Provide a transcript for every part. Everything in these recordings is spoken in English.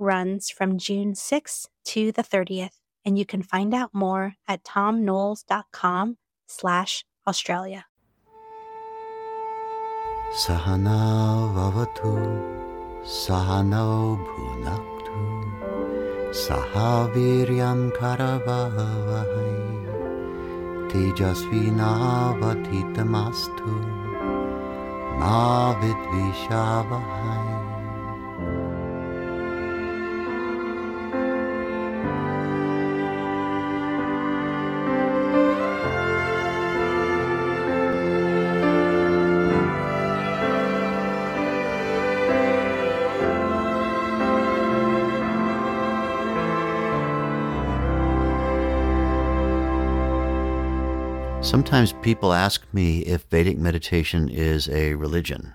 runs from June 6th to the 30th, and you can find out more at thomknoles.com slash Australia. Sahana vavatu, sahano bhunaktu, sahaviryam karavavahai, tejasvinavadhitamastu, ma. Sometimes people ask me if Vedic meditation is a religion,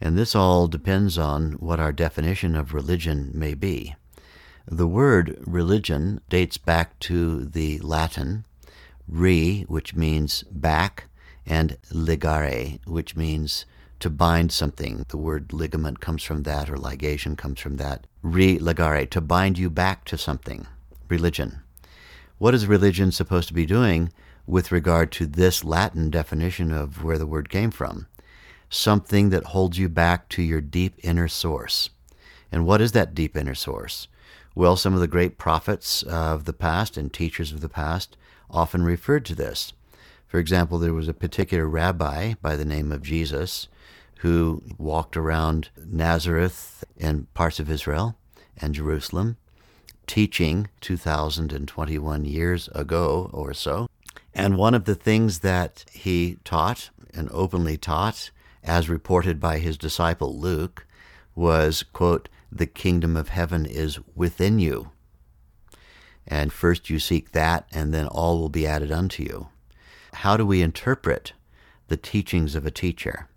and this all depends on what our definition of religion may be. The word religion dates back to the Latin re, which means back, and ligare, which means to bind something. The word ligament comes from that, or ligation comes from that. Re ligare, to bind you back to something. Religion. What is religion supposed to be doing? With regard to this Latin definition of where the word came from something that holds you back to your deep inner source. And what is that deep inner source? Well, some of the great prophets of the past and teachers of the past often referred to this. For example, there was a particular rabbi by the name of Jesus who walked around Nazareth and parts of Israel and Jerusalem, teaching 2021 years ago or so. And one of the things that he taught and openly taught, as reported by his disciple Luke, was, quote, the kingdom of heaven is within you. And first you seek that, and then all will be added unto you. How do we interpret the teachings of a teacher?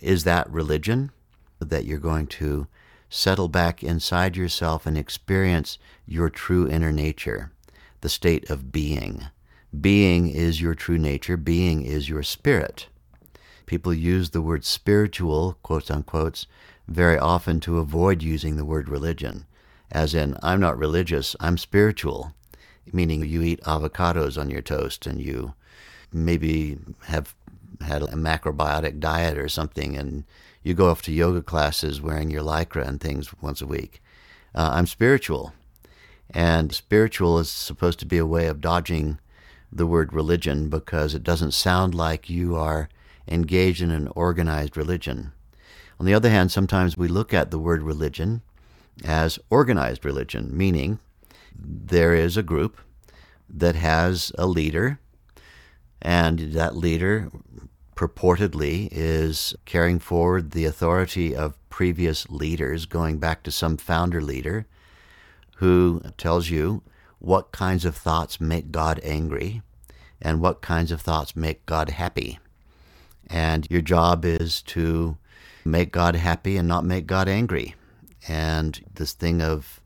Is that religion? That you're going to settle back inside yourself and experience your true inner nature, the state of being being is your true nature, being is your spirit. People use the word spiritual, quotes unquotes, very often to avoid using the word religion, as in, I'm not religious, I'm spiritual, meaning you eat avocados on your toast and you maybe have had a macrobiotic diet or something and you go off to yoga classes wearing your lycra and things once a week. Uh, I'm spiritual. And spiritual is supposed to be a way of dodging the word religion because it doesn't sound like you are engaged in an organized religion. On the other hand, sometimes we look at the word religion as organized religion, meaning there is a group that has a leader, and that leader purportedly is carrying forward the authority of previous leaders, going back to some founder leader who tells you what kinds of thoughts make God angry and what kinds of thoughts make God happy. And your job is to make God happy and not make God angry. And this thing of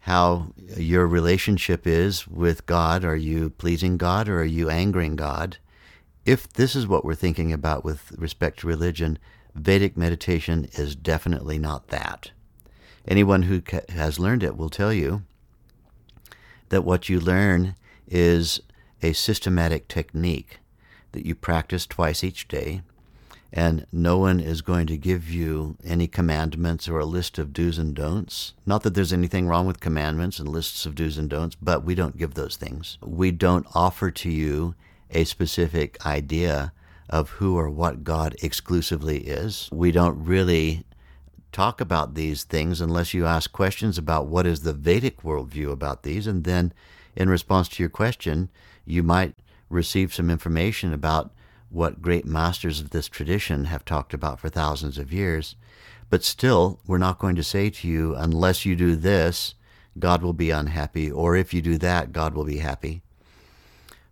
how your relationship is with God are you pleasing God or are you angering God? If this is what we're thinking about with respect to religion, Vedic meditation is definitely not that. Anyone who has learned it will tell you that what you learn is a systematic technique that you practice twice each day, and no one is going to give you any commandments or a list of do's and don'ts. Not that there's anything wrong with commandments and lists of do's and don'ts, but we don't give those things. We don't offer to you a specific idea of who or what God exclusively is. We don't really talk about these things unless you ask questions about what is the Vedic worldview about these. And then, in response to your question, you might receive some information about what great masters of this tradition have talked about for thousands of years. But still, we're not going to say to you, unless you do this, God will be unhappy, or if you do that, God will be happy.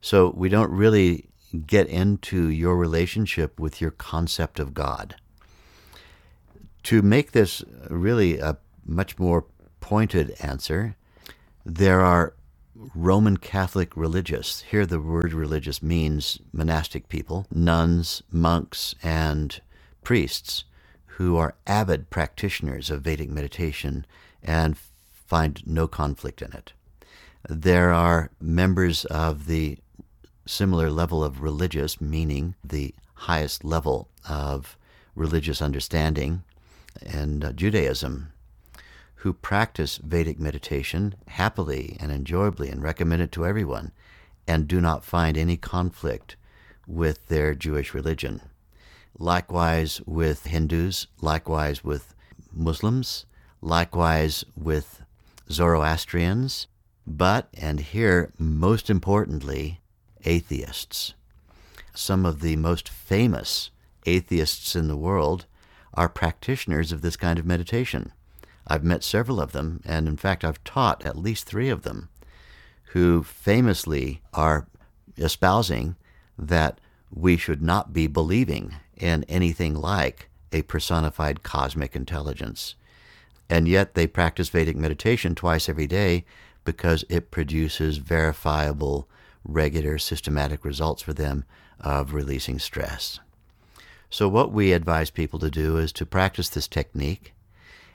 So we don't really get into your relationship with your concept of God. To make this really a much more pointed answer, there are Roman Catholic religious. Here, the word religious means monastic people, nuns, monks, and priests who are avid practitioners of Vedic meditation and find no conflict in it. There are members of the similar level of religious, meaning the highest level of religious understanding and uh, Judaism, who practice Vedic meditation happily and enjoyably and recommend it to everyone and do not find any conflict with their Jewish religion. Likewise with Hindus, likewise with Muslims, likewise with Zoroastrians, but, and here most importantly, atheists. Some of the most famous atheists in the world are practitioners of this kind of meditation. I've met several of them, and in fact, I've taught at least three of them who famously are espousing that we should not be believing in anything like a personified cosmic intelligence. And yet they practice Vedic meditation twice every day because it produces verifiable, regular, systematic results for them of releasing stress. So, what we advise people to do is to practice this technique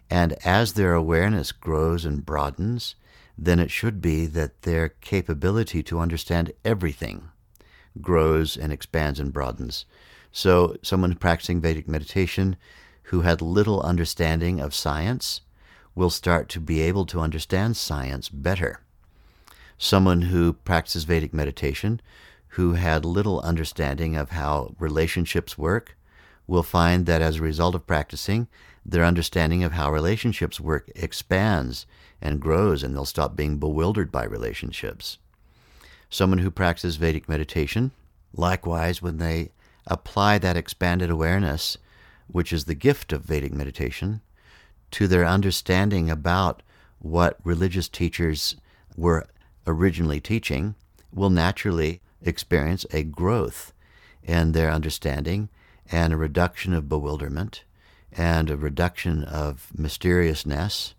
and as their awareness grows and broadens, then it should be that their capability to understand everything grows and expands and broadens. So, someone practicing Vedic meditation who had little understanding of science will start to be able to understand science better. Someone who practices Vedic meditation who had little understanding of how relationships work will find that as a result of practicing, their understanding of how relationships work expands and grows, and they'll stop being bewildered by relationships. Someone who practices Vedic meditation, likewise, when they apply that expanded awareness, which is the gift of Vedic meditation, to their understanding about what religious teachers were originally teaching, will naturally experience a growth in their understanding and a reduction of bewilderment and a reduction of mysteriousness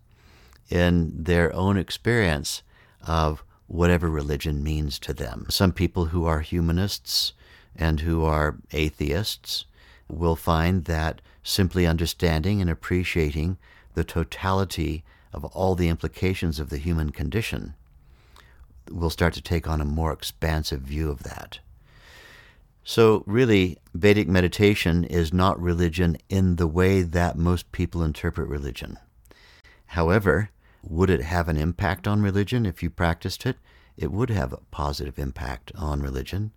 in their own experience of whatever religion means to them. Some people who are humanists and who are atheists will find that simply understanding and appreciating the totality of all the implications of the human condition will start to take on a more expansive view of that. So, really, Vedic meditation is not religion in the way that most people interpret religion. However, would it have an impact on religion if you practiced it? It would have a positive impact on religion,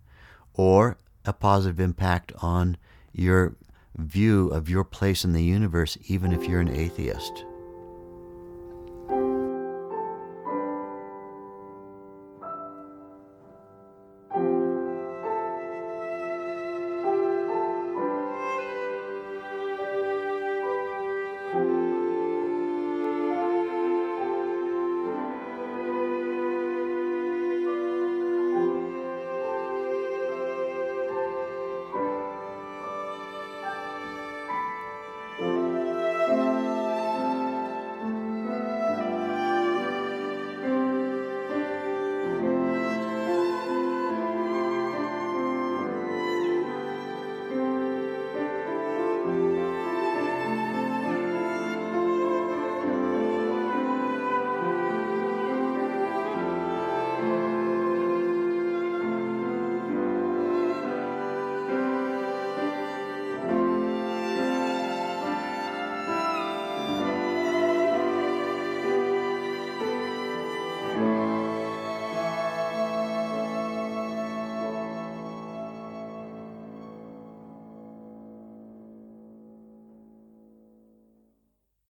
or a positive impact on your view of your place in the universe, even if you're an atheist.